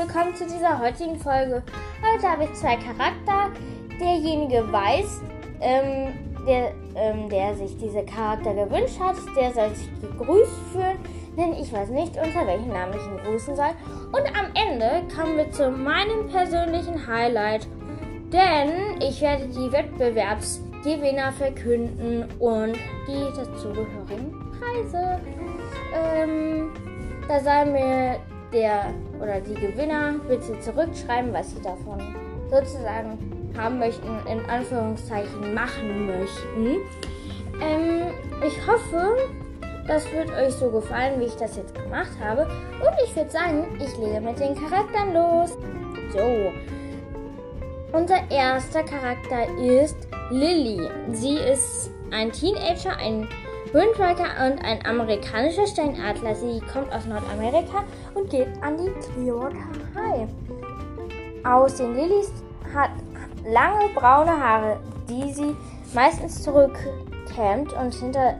willkommen zu dieser heutigen Folge. Heute habe ich zwei Charakter. Derjenige weiß, ähm, der, ähm, der sich diese Charakter gewünscht hat, der soll sich gegrüßt fühlen, denn ich weiß nicht, unter welchem Namen ich ihn grüßen soll. Und am Ende kommen wir zu meinem persönlichen Highlight, denn ich werde die Wettbewerbsgewinner verkünden und die dazugehörigen Preise. Ähm, da soll mir der oder die Gewinner bitte zurückschreiben, was sie davon sozusagen haben möchten, in Anführungszeichen machen möchten. Ähm, ich hoffe, das wird euch so gefallen, wie ich das jetzt gemacht habe. Und ich würde sagen, ich lege mit den Charakteren los. So. Unser erster Charakter ist Lily. Sie ist ein Teenager, ein Windrider und ein amerikanischer Steinadler. Sie kommt aus Nordamerika und geht an die Clearwater High. Aussehen Lillys hat lange braune Haare, die sie meistens zurückkämmt und hinter,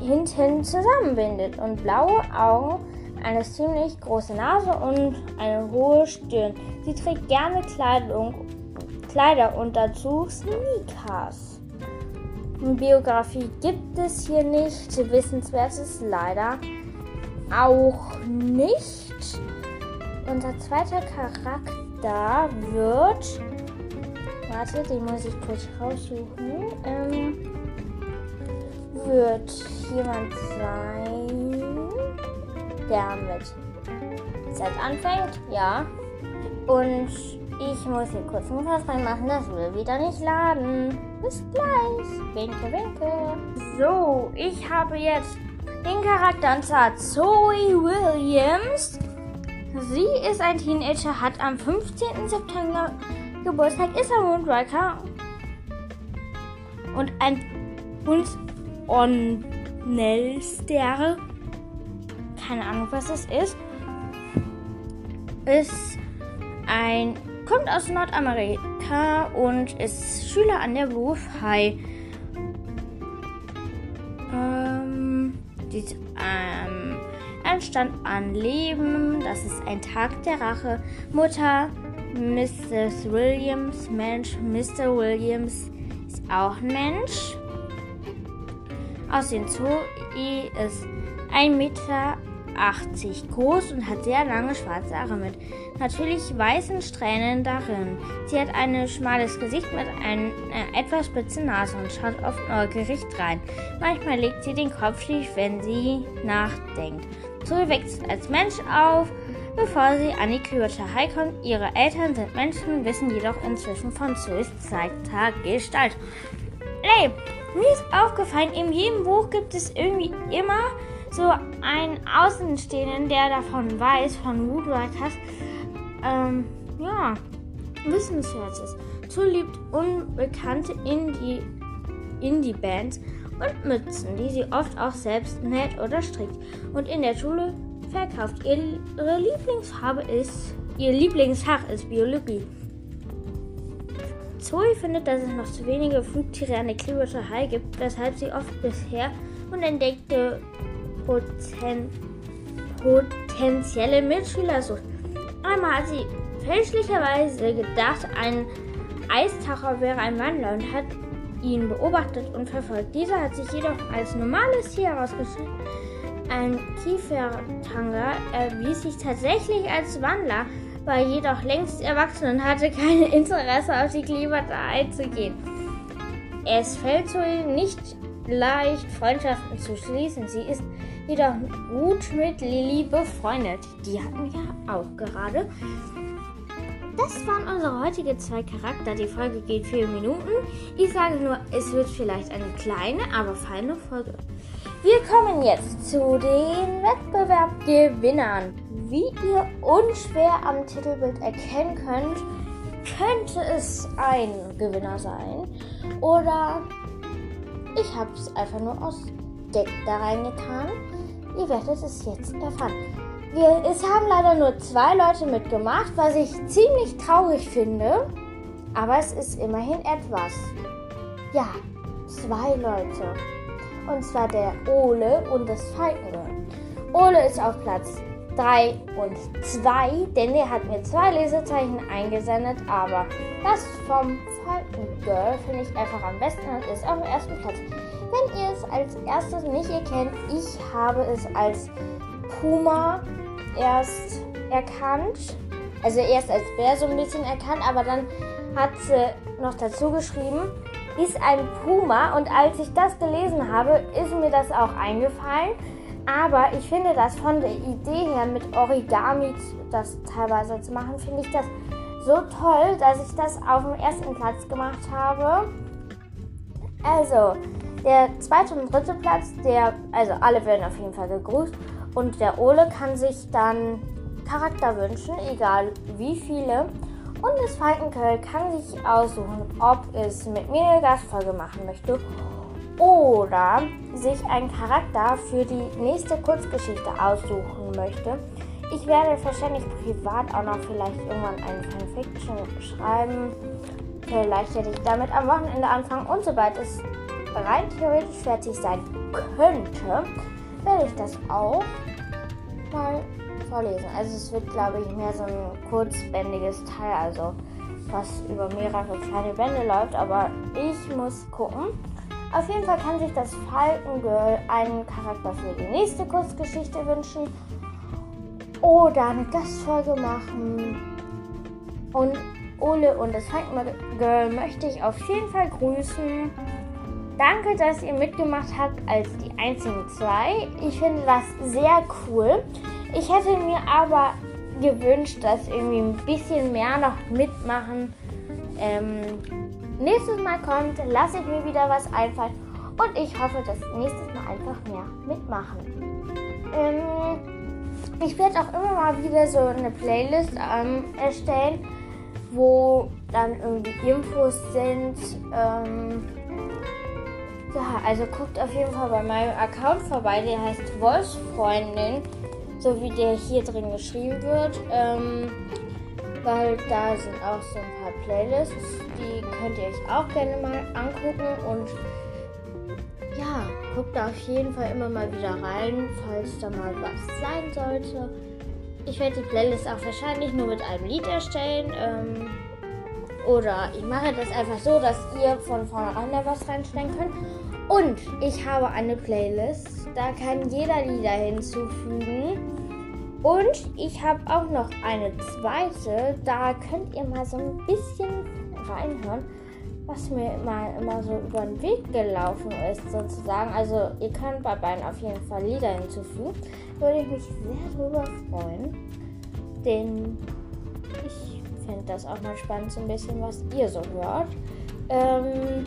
hinten zusammenbindet und blaue Augen, eine ziemlich große Nase und eine hohe Stirn. Sie trägt gerne Kleidung, Kleider und dazu Sneakers. Biografie gibt es hier nicht. Wissenswertes leider auch nicht. Unser zweiter Charakter wird. Warte, den muss ich kurz raussuchen. Ähm, wird jemand sein, der mit Z anfängt? Ja. Und ich muss hier kurz einen Pass reinmachen, das will wieder nicht laden. Bis gleich. Winke, winke. So, ich habe jetzt den Charakter und zwar Zoe Williams. Sie ist ein Teenager, hat am 15. September Geburtstag, ist ein Moonraker und ein und Onnelster. Keine Ahnung, was es ist. Ist ein kommt aus Nordamerika und ist Schüler an der Beruf High. Ähm, Anstand an Leben, das ist ein Tag der Rache. Mutter, Mrs. Williams, Mensch, Mr. Williams ist auch ein Mensch. Aus den Zoe ist 1 Meter 80 groß und hat sehr lange schwarze Haare mit natürlich weißen Strähnen darin. Sie hat ein schmales Gesicht mit einer etwas spitzen Nase und schaut oft neugierig rein. Manchmal legt sie den Kopf schief, wenn sie nachdenkt. Zoe wächst als Mensch auf, bevor sie an die High kommt. Ihre Eltern sind Menschen, wissen jedoch inzwischen von Zoes zweiter Gestalt. Ey, mir ist aufgefallen, in jedem Buch gibt es irgendwie immer so einen Außenstehenden, der davon weiß, von Woodwriters, ähm, ja, Wissenswertes. So liebt unbekannte Indie, Indie-Bands und Mützen, die sie oft auch selbst näht oder strickt und in der Schule verkauft. Ihre Lieblingsfarbe ist, ihr Lieblingsfach ist Biologie. Zoe findet, dass es noch zu wenige Flugtiere an der Clearwater High gibt, weshalb sie oft bisher unentdeckte Poten potenzielle Mitschüler sucht. Einmal hat sie fälschlicherweise gedacht, ein Eistaucher wäre ein Wandler und hat ihn beobachtet und verfolgt. Dieser hat sich jedoch als normales Tier herausgestellt. Ein Kiefertanger erwies sich tatsächlich als Wandler, war jedoch längst erwachsen und hatte kein Interesse auf die Kleeberte einzugehen. Es fällt ihm nicht leicht, Freundschaften zu schließen. Sie ist jedoch gut mit Lilly befreundet. Die hatten wir auch gerade. Das waren unsere heutigen zwei Charakter. Die Folge geht vier Minuten. Ich sage nur, es wird vielleicht eine kleine, aber feine Folge. Wir kommen jetzt zu den Wettbewerbgewinnern. Wie ihr unschwer am Titelbild erkennen könnt, könnte es ein Gewinner sein. Oder ich habe es einfach nur aus Deck da reingetan. Ihr werdet es jetzt erfahren. Wir, es haben leider nur zwei Leute mitgemacht, was ich ziemlich traurig finde. Aber es ist immerhin etwas. Ja, zwei Leute. Und zwar der Ole und das Falkengirl. Ole ist auf Platz 3 und 2, denn der hat mir zwei Lesezeichen eingesendet, aber das vom Falcon Girl finde ich einfach am besten und ist auf dem ersten Platz. Wenn ihr es als erstes nicht erkennt, ich habe es als Puma erst erkannt. Also erst als Bär so ein bisschen erkannt, aber dann hat sie noch dazu geschrieben, ist ein Puma. Und als ich das gelesen habe, ist mir das auch eingefallen. Aber ich finde das von der Idee her mit Origami das teilweise zu machen, finde ich das so toll, dass ich das auf dem ersten Platz gemacht habe. Also, der zweite und dritte Platz, der, also alle werden auf jeden Fall gegrüßt. Und der Ole kann sich dann Charakter wünschen, egal wie viele. Und das Falkenköll kann sich aussuchen, ob es mit mir eine Gastfolge machen möchte oder sich einen Charakter für die nächste Kurzgeschichte aussuchen möchte. Ich werde wahrscheinlich privat auch noch vielleicht irgendwann einen Fanfiction schreiben. Vielleicht hätte ich damit am Wochenende anfangen und sobald es rein theoretisch fertig sein könnte, werde ich das auch mal vorlesen. Also es wird, glaube ich, mehr so ein kurzbändiges Teil, also was über mehrere kleine Bände läuft, aber ich muss gucken. Auf jeden Fall kann sich das Falkengirl einen Charakter für die nächste Kurzgeschichte wünschen oder eine Gastfolge machen. Und Ole und das Falkengirl möchte ich auf jeden Fall grüßen. Danke, dass ihr mitgemacht habt als die einzigen zwei. Ich finde das sehr cool. Ich hätte mir aber gewünscht, dass irgendwie ein bisschen mehr noch mitmachen. Ähm, nächstes Mal kommt, lasse ich mir wieder was einfallen und ich hoffe, dass nächstes Mal einfach mehr mitmachen. Ähm, ich werde auch immer mal wieder so eine Playlist ähm, erstellen, wo dann irgendwie Infos sind. Ja, also guckt auf jeden Fall bei meinem Account vorbei, der heißt Wolfsfreundin, so wie der hier drin geschrieben wird. Ähm, weil da sind auch so ein paar Playlists, die könnt ihr euch auch gerne mal angucken und ja, guckt da auf jeden Fall immer mal wieder rein, falls da mal was sein sollte. Ich werde die Playlist auch wahrscheinlich nur mit einem Lied erstellen. Ähm, oder ich mache das einfach so, dass ihr von vornherein da was reinstellen könnt. Und ich habe eine Playlist, da kann jeder Lieder hinzufügen. Und ich habe auch noch eine zweite, da könnt ihr mal so ein bisschen reinhören, was mir mal immer so über den Weg gelaufen ist, sozusagen. Also ihr könnt bei beiden auf jeden Fall Lieder hinzufügen. Würde ich mich sehr darüber freuen. Denn ich finde das auch mal spannend, so ein bisschen, was ihr so hört. Ähm,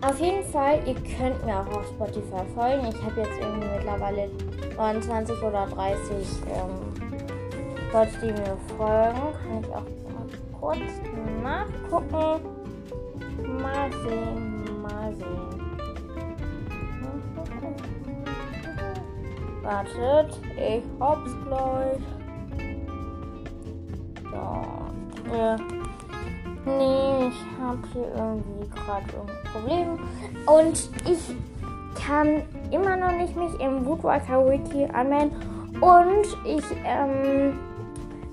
auf jeden Fall, ihr könnt mir auch auf Spotify folgen. Ich habe jetzt irgendwie mittlerweile 29 oder 30 ähm, Leute, die mir folgen. Kann ich auch mal kurz nachgucken. Mal sehen, mal sehen. Wartet, ich hab's gleich. So. Äh, nee, ich habe hier irgendwie gerade ein Problem. Und ich kann immer noch nicht mich im Woodwalker Wiki anmelden. Und ich ähm,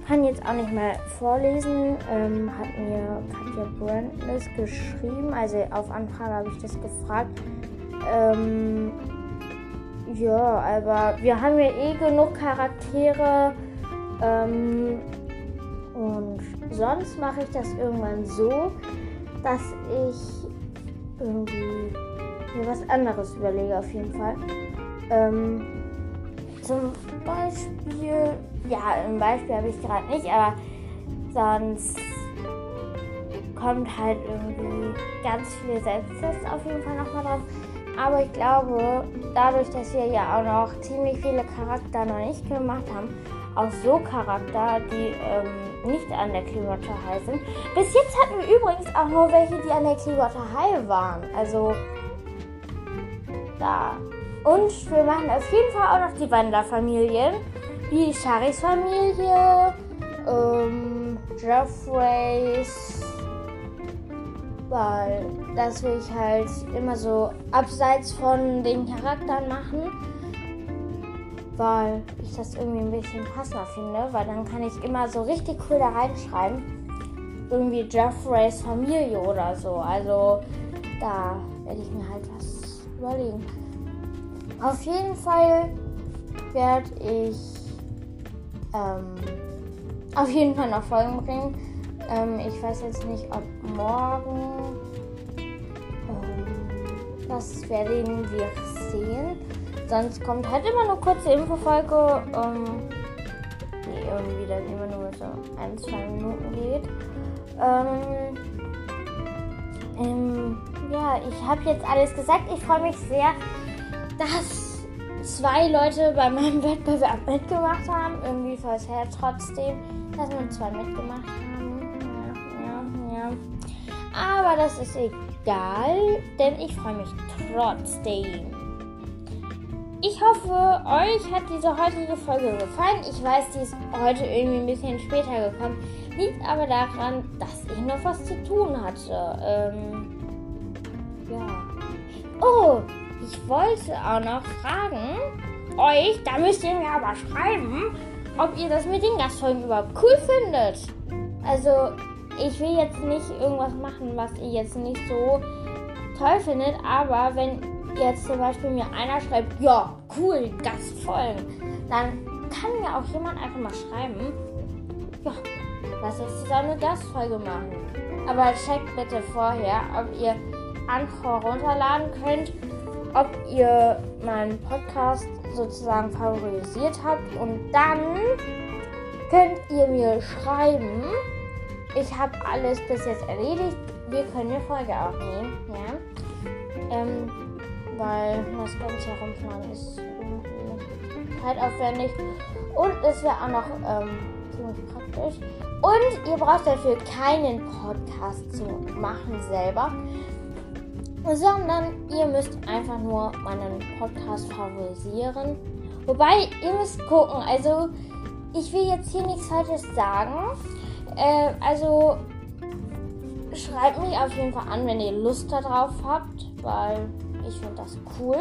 kann jetzt auch nicht mehr vorlesen. Ähm, hat mir Katja Brandness geschrieben. Also auf Anfrage habe ich das gefragt. Ähm, ja, aber wir haben ja eh genug Charaktere. Ähm, und sonst mache ich das irgendwann so, dass ich irgendwie mir was anderes überlege auf jeden Fall. Ähm, zum Beispiel, ja, ein Beispiel habe ich gerade nicht, aber sonst kommt halt irgendwie ganz viele Selbsttests auf jeden Fall nochmal drauf. Aber ich glaube, dadurch, dass wir ja auch noch ziemlich viele Charakter noch nicht gemacht haben, auch so Charakter, die ähm, nicht an der Clearwater High sind. Bis jetzt hatten wir übrigens auch nur welche, die an der Clearwater High waren. Also da. Und wir machen auf jeden Fall auch noch die Wanderfamilien. Die Charis Familie, ähm, Jeffreys. Weil das will ich halt immer so abseits von den Charakteren machen. Weil ich das irgendwie ein bisschen passender finde, weil dann kann ich immer so richtig cool da reinschreiben. Irgendwie Jeffreys Familie oder so. Also da werde ich mir halt was überlegen. Auf jeden Fall werde ich ähm, auf jeden Fall noch Folgen bringen. Ähm, ich weiß jetzt nicht, ob morgen. Ähm, das werden wir sehen. Sonst kommt halt immer eine kurze Infofolge, ähm, die irgendwie dann immer nur so ein, zwei Minuten geht. Ähm, ähm, ja, ich habe jetzt alles gesagt. Ich freue mich sehr, dass zwei Leute bei meinem Wettbewerb mitgemacht haben. Irgendwie voll her trotzdem, dass nur zwei mitgemacht haben. Ja, ja, ja. Aber das ist egal, denn ich freue mich trotzdem. Ich hoffe, euch hat diese heutige Folge gefallen. Ich weiß, die ist heute irgendwie ein bisschen später gekommen. Liegt aber daran, dass ich noch was zu tun hatte. Ähm, ja. Oh, ich wollte auch noch fragen, euch, da müsst ihr mir aber schreiben, ob ihr das mit den Gastfolgen überhaupt cool findet. Also, ich will jetzt nicht irgendwas machen, was ihr jetzt nicht so toll findet, aber wenn jetzt zum Beispiel mir einer schreibt, ja, cool, Gastfolgen, dann kann mir auch jemand einfach mal schreiben, ja, lass uns zusammen eine Gastfolge machen. Aber checkt bitte vorher, ob ihr Anchor runterladen könnt, ob ihr meinen Podcast sozusagen favorisiert habt und dann könnt ihr mir schreiben. Ich habe alles bis jetzt erledigt. Wir können eine Folge aufnehmen, ja. Ähm, weil das ganze Herumfahren ist zeitaufwendig und es wäre auch noch ähm, ziemlich praktisch. Und ihr braucht dafür keinen Podcast zu machen selber, sondern ihr müsst einfach nur meinen Podcast favorisieren. Wobei, ihr müsst gucken, also ich will jetzt hier nichts Falsches sagen. Äh, also schreibt mich auf jeden Fall an, wenn ihr Lust darauf habt, weil ich finde das cool,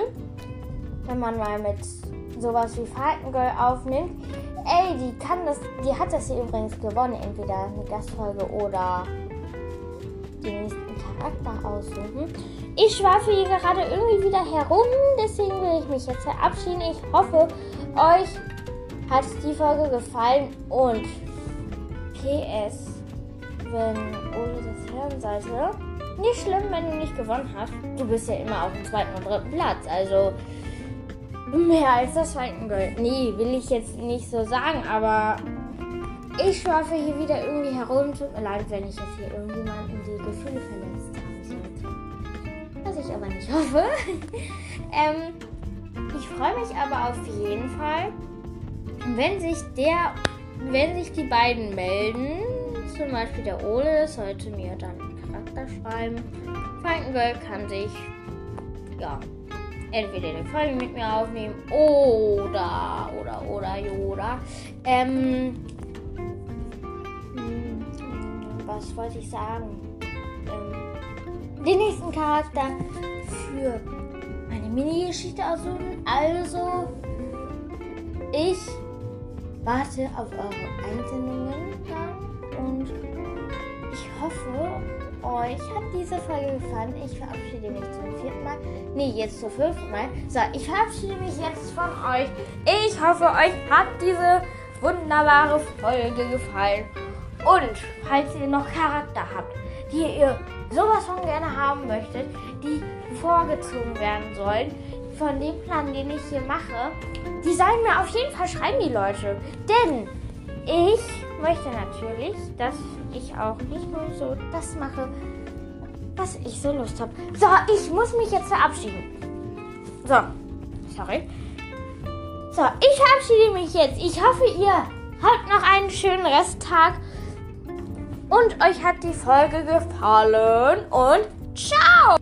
wenn man mal mit sowas wie Falcon Girl aufnimmt. Ey, die kann das, die hat das hier übrigens gewonnen, entweder eine Gastfolge oder den nächsten Charakter aussuchen. Ich schwafe hier gerade irgendwie wieder herum, deswegen will ich mich jetzt verabschieden. Ich hoffe, euch hat die Folge gefallen und PS, wenn Ole das hören sollte, nicht schlimm, wenn du nicht gewonnen hast. Du bist ja immer auf dem zweiten und dritten Platz. Also mehr als das Falkengold. Nee, will ich jetzt nicht so sagen, aber ich schwafe hier wieder irgendwie herum. Tut mir leid, wenn ich jetzt hier irgendjemanden die Gefühle verletzt sollte. Was ich aber nicht hoffe. ähm, ich freue mich aber auf jeden Fall, wenn sich der, wenn sich die beiden melden, zum Beispiel der Ole sollte mir dann Charakter schreiben. Falkengirl kann sich, ja, entweder eine Folge mit mir aufnehmen oder, oder, oder, oder. Ähm, hm, was wollte ich sagen? Ähm, den nächsten Charakter für meine Mini-Geschichte aussuchen. Also, ich warte auf eure Einsendungen und ich hoffe, euch hat diese Folge gefallen. Ich verabschiede mich zum vierten Mal. Nee, jetzt zum fünften Mal. So, ich verabschiede mich jetzt von euch. Ich hoffe, euch hat diese wunderbare Folge gefallen. Und falls ihr noch Charakter habt, die ihr sowas von gerne haben möchtet, die vorgezogen werden sollen, von dem Plan, den ich hier mache, die sollen mir auf jeden Fall schreiben, die Leute. Denn ich möchte natürlich, dass ich auch nicht nur so das mache, was ich so Lust habe. So, ich muss mich jetzt verabschieden. So, sorry. So, ich verabschiede mich jetzt. Ich hoffe, ihr habt noch einen schönen Resttag und euch hat die Folge gefallen und ciao!